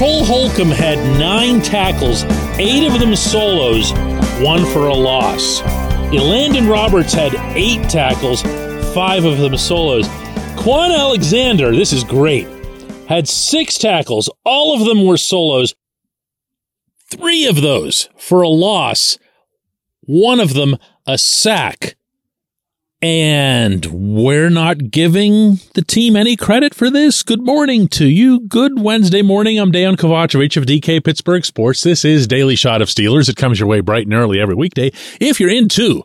Cole Holcomb had nine tackles, eight of them solos, one for a loss. Elandon Roberts had eight tackles, five of them solos. Kwon Alexander, this is great, had six tackles, all of them were solos, three of those for a loss, one of them a sack. And we're not giving the team any credit for this. Good morning to you. Good Wednesday morning. I'm Dejan Kovacevic of DK Pittsburgh Sports. This is Daily Shot of Steelers. It comes your way bright and early every weekday. If you're into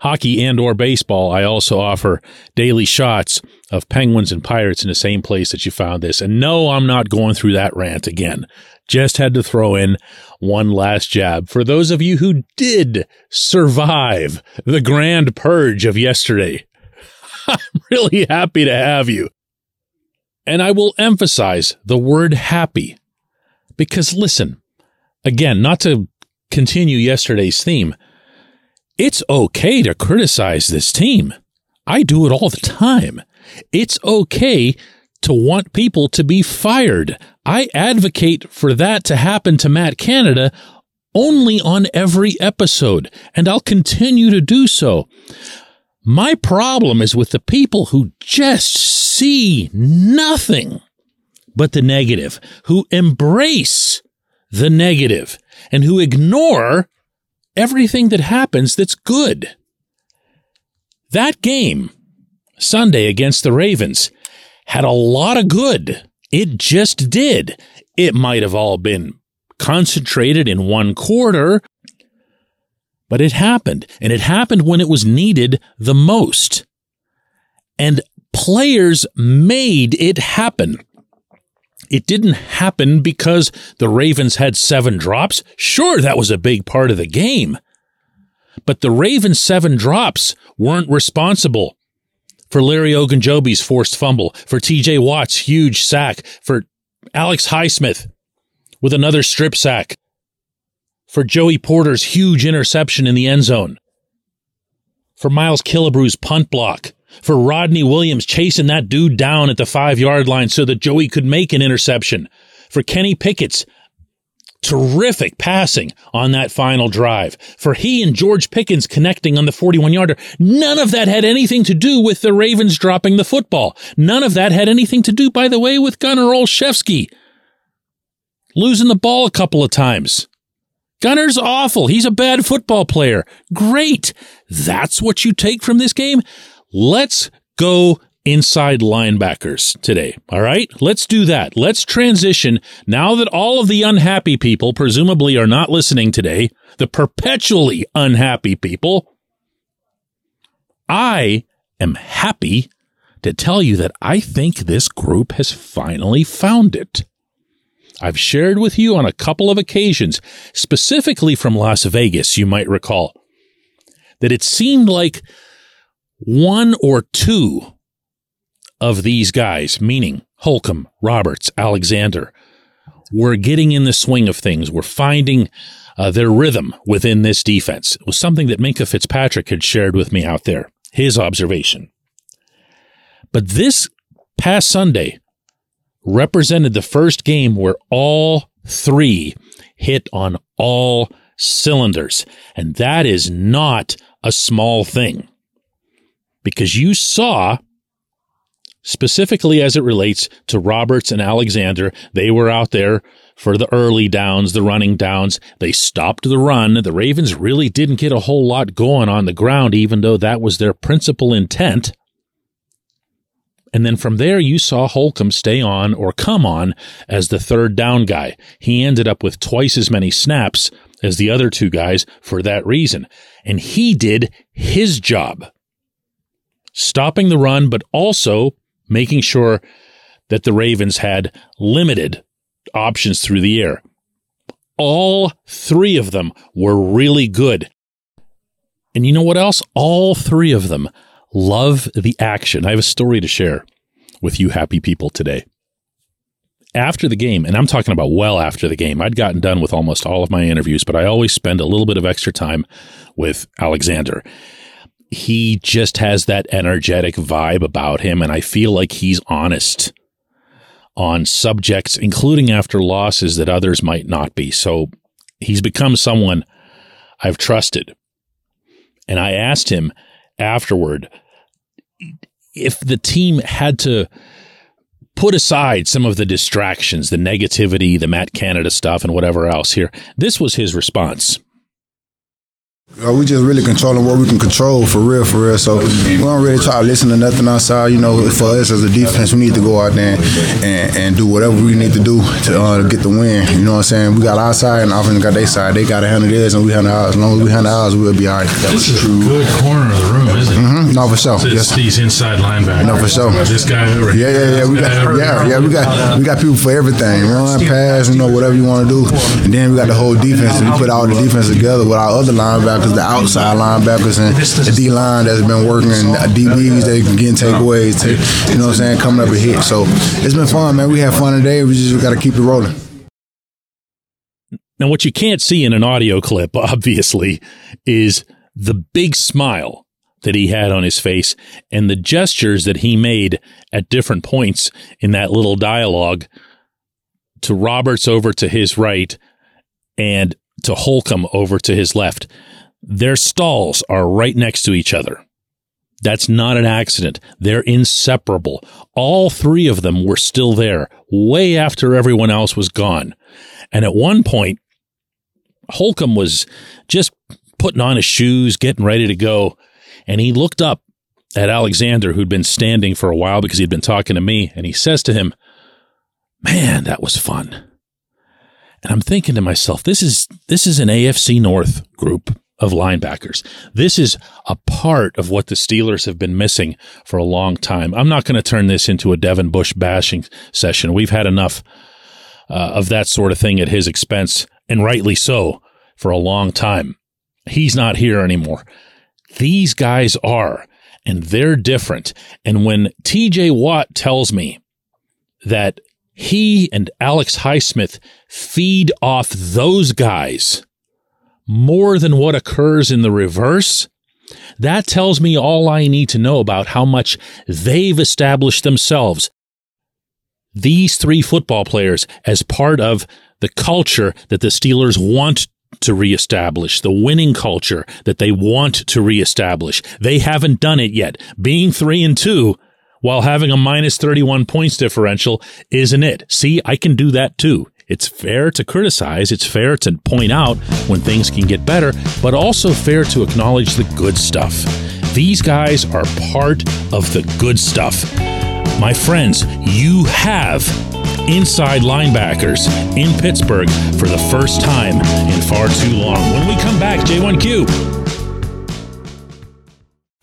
hockey and or baseball, I also offer daily shots of Penguins and Pirates in the same place that you found this. And no, I'm not going through that rant again. Just had to throw in one last jab for those of you who did survive the grand purge of yesterday. I'm really happy to have you. And I will emphasize the word happy because listen, again, not to continue yesterday's theme, it's okay to criticize this team. I do it all the time. It's okay to want people to be fired. I advocate for that to happen to Matt Canada only on every episode, and I'll continue to do so. My problem is with the people who just see nothing but the negative, who embrace the negative, and who ignore everything that happens that's good. That game, Sunday against the Ravens, had a lot of good. It just did. It might have all been concentrated in one quarter, but it happened. And it happened when it was needed the most. And players made it happen. It didn't happen because the Ravens had seven drops. Sure, that was a big part of the game. But the Ravens' seven drops weren't responsible for Larry Ogunjobi's forced fumble, for TJ Watt's huge sack, for Alex Highsmith with another strip sack, for Joey Porter's huge interception in the end zone, for Miles Killebrew's punt block, for Rodney Williams chasing that dude down at the five yard line so that Joey could make an interception, for Kenny Pickett's terrific passing on that final drive for he and George Pickens connecting on the 41 yarder. None of that had anything to do with the Ravens dropping the football. None of that had anything to do, by the way, with Gunnar Olszewski losing the ball a couple of times. Gunnar's awful. He's a bad football player. Great. That's what you take from this game. Let's go inside linebackers today. All right. Let's do that. Let's transition now that all of the unhappy people presumably are not listening today, the perpetually unhappy people. I am happy to tell you that I think this group has finally found it. I've shared with you on a couple of occasions, specifically from Las Vegas, you might recall, that it seemed like one or two of these guys, meaning Holcomb, Roberts, Alexander, were getting in the swing of things, were finding uh, their rhythm within this defense. It was something that Minkah Fitzpatrick had shared with me out there, his observation. But this past Sunday represented the first game where all three hit on all cylinders. And that is not a small thing because you saw specifically as it relates to Roberts and Alexander. They were out there for the early downs, the running downs. They stopped the run. The Ravens really didn't get a whole lot going on the ground, even though that was their principal intent. And then from there, you saw Holcomb stay on or come on as the third down guy. He ended up with twice as many snaps as the other two guys for that reason. And he did his job, stopping the run, but also making sure that the Ravens had limited options through the air. All three of them were really good. And you know what else? All three of them love the action. I have a story to share with you happy people today. After the game, and I'm talking about well after the game, I'd gotten done with almost all of my interviews, but I always spend a little bit of extra time with Alexander he just has that energetic vibe about him, and I feel like he's honest on subjects, including after losses that others might not be. So he's become someone I've trusted. And I asked him afterward if the team had to put aside some of the distractions, the negativity, the Matt Canada stuff, and whatever else here. This was his response. Uh, we just really controlling what we can control for real, for real. So we don't really try to listen to nothing outside. You know, for us as a defense, we need to go out there and, and do whatever we need to do to uh, get the win. You know what I'm saying? We got our side and offense got their side. They got to handle theirs and we handle ours. As long as we handle ours, we'll be all right. This is a good corner of the room, isn't it? Mm-hmm. No, for sure. It's yes. these inside linebackers. No, for sure. This guy over Yeah, yeah, yeah. We got, yeah, yeah. We got, we got people for everything. Run, pass, you know, whatever you want to do. And then we got the whole defense. And we put all the defense together with our other linebackers, the outside linebackers, and the D line that's been working, and DBs they can get takeaways. Take, you know what I'm saying? Coming up a hit. So it's been fun, man. We had fun today. We just got to keep it rolling. Now, what you can't see in an audio clip, obviously, is the big smile that he had on his face and the gestures that he made at different points in that little dialogue to Roberts over to his right and to Holcomb over to his left. Their stalls are right next to each other. That's not an accident. They're inseparable. All three of them were still there way after everyone else was gone. And at one point, Holcomb was just putting on his shoes, getting ready to go. And he looked up at Alexander, who'd been standing for a while because he'd been talking to me. And he says to him, Man, that was fun. And I'm thinking to myself, this is, this is an AFC North group of linebackers. This is a part of what the Steelers have been missing for a long time. I'm not going to turn this into a Devin Bush bashing session. We've had enough uh, of that sort of thing at his expense, and rightly so, for a long time. He's not here anymore. These guys are, and they're different. And when TJ Watt tells me that he and Alex Highsmith feed off those guys more than what occurs in the reverse, that tells me all I need to know about how much they've established themselves. These three football players as part of the culture that the Steelers want to reestablish, the winning culture that they want to reestablish. They haven't done it yet. Being three and two while having a minus 31 points differential isn't it. See, I can do that too. It's fair to criticize, it's fair to point out when things can get better, but also fair to acknowledge the good stuff. These guys are part of the good stuff. My friends, you have inside linebackers in Pittsburgh for the first time in far too long. When we come back, J1Q.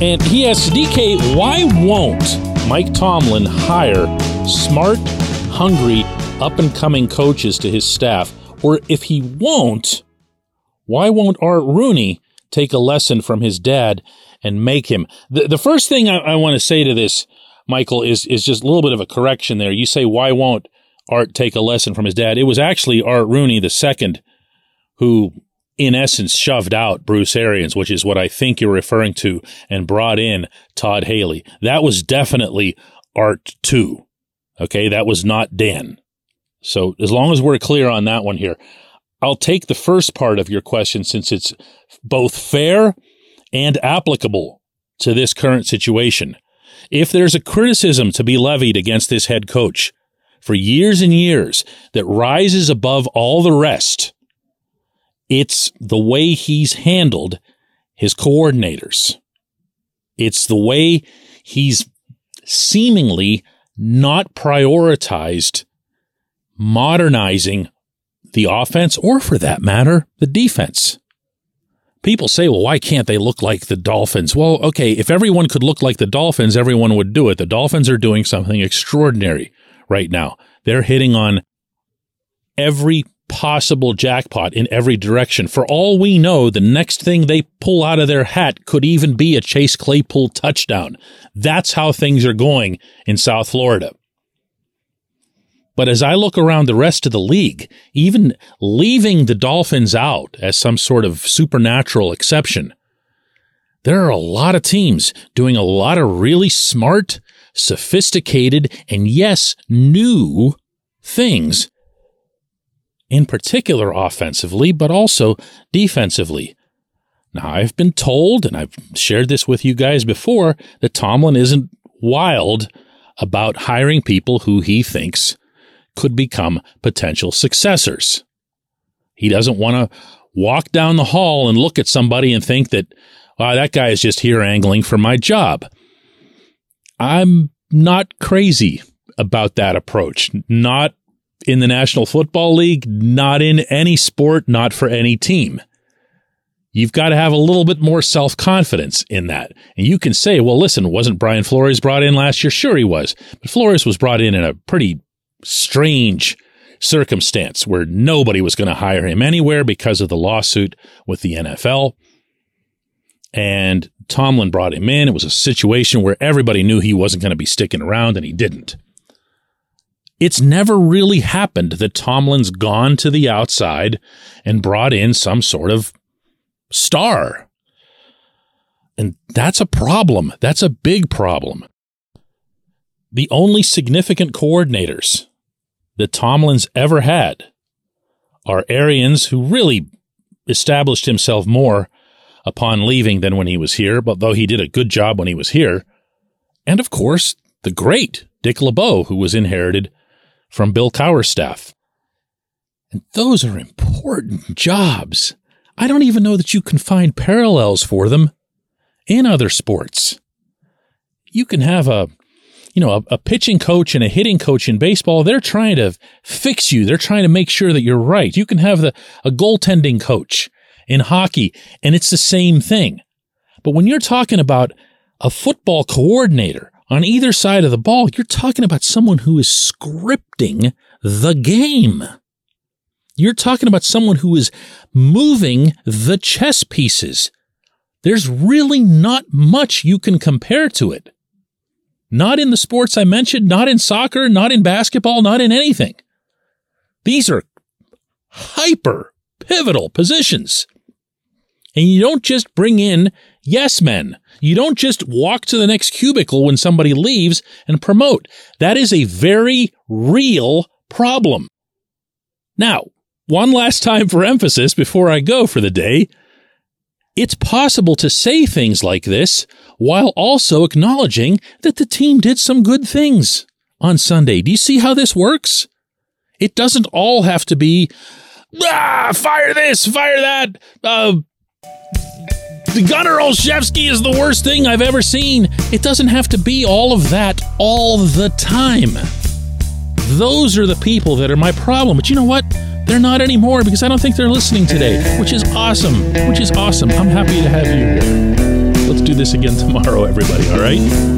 and he asks DK, why won't Mike Tomlin hire smart, hungry, up and coming coaches to his staff? Or if he won't, why won't Art Rooney take a lesson from his dad and make him? The, the first thing I, I want to say to this, Michael, is, is just a little bit of a correction there. You say, why won't Art take a lesson from his dad? It was actually Art Rooney the second who in essence shoved out Bruce Arians, which is what I think you're referring to, and brought in Todd Haley. That was definitely Art 2. Okay, that was not Dan. So as long as we're clear on that one here, I'll take the first part of your question since it's both fair and applicable to this current situation. If there's a criticism to be levied against this head coach for years and years that rises above all the rest, it's the way he's handled his coordinators. It's the way he's seemingly not prioritized modernizing the offense or for that matter, the defense. People say, well, why can't they look like the Dolphins? Well, okay, if everyone could look like the Dolphins, everyone would do it. The Dolphins are doing something extraordinary right now. They're hitting on every possible jackpot in every direction. For all we know, the next thing they pull out of their hat could even be a Chase Claypool touchdown. That's how things are going in South Florida. But as I look around the rest of the league, even leaving the Dolphins out as some sort of supernatural exception, there are a lot of teams doing a lot of really smart, sophisticated, and yes, new things in particular offensively, but also defensively. Now, I've been told, and I've shared this with you guys before, that Tomlin isn't wild about hiring people who he thinks could become potential successors. He doesn't want to walk down the hall and look at somebody and think that, wow, that guy is just here angling for my job. I'm not crazy about that approach. Not in the National Football League, not in any sport, not for any team. You've got to have a little bit more self confidence in that. And you can say, well, listen, wasn't Brian Flores brought in last year? Sure, he was. But Flores was brought in in a pretty strange circumstance where nobody was going to hire him anywhere because of the lawsuit with the NFL. And Tomlin brought him in. It was a situation where everybody knew he wasn't going to be sticking around, and he didn't. It's never really happened that Tomlin's gone to the outside and brought in some sort of star. And that's a problem. That's a big problem. The only significant coordinators that Tomlin's ever had are Arians, who really established himself more upon leaving than when he was here, but though he did a good job when he was here. And of course, the great Dick LeBeau, who was inherited from Bill Cowher's staff. And those are important jobs. I don't even know that you can find parallels for them in other sports. You can have a, you know, a, a, pitching coach and a hitting coach in baseball. They're trying to fix you. They're trying to make sure that you're right. You can have the, a goaltending coach in hockey and it's the same thing. But when you're talking about a football coordinator on either side of the ball, you're talking about someone who is scripting the game. You're talking about someone who is moving the chess pieces. There's really not much you can compare to it. Not in the sports I mentioned, not in soccer, not in basketball, not in anything. These are hyper pivotal positions. And you don't just bring in yes men you don't just walk to the next cubicle when somebody leaves and promote. That is a very real problem. Now, one last time for emphasis before I go for the day. It's possible to say things like this while also acknowledging that the team did some good things on Sunday. Do you see how this works? It doesn't all have to be, ah, fire this, fire that, uh, Gunnar Olszewski is the worst thing I've ever seen. It doesn't have to be all of that all the time. Those are the people that are my problem. But you know what? They're not anymore because I don't think they're listening today, which is awesome. Which is awesome. I'm happy to have you here. Let's do this again tomorrow, everybody, all right?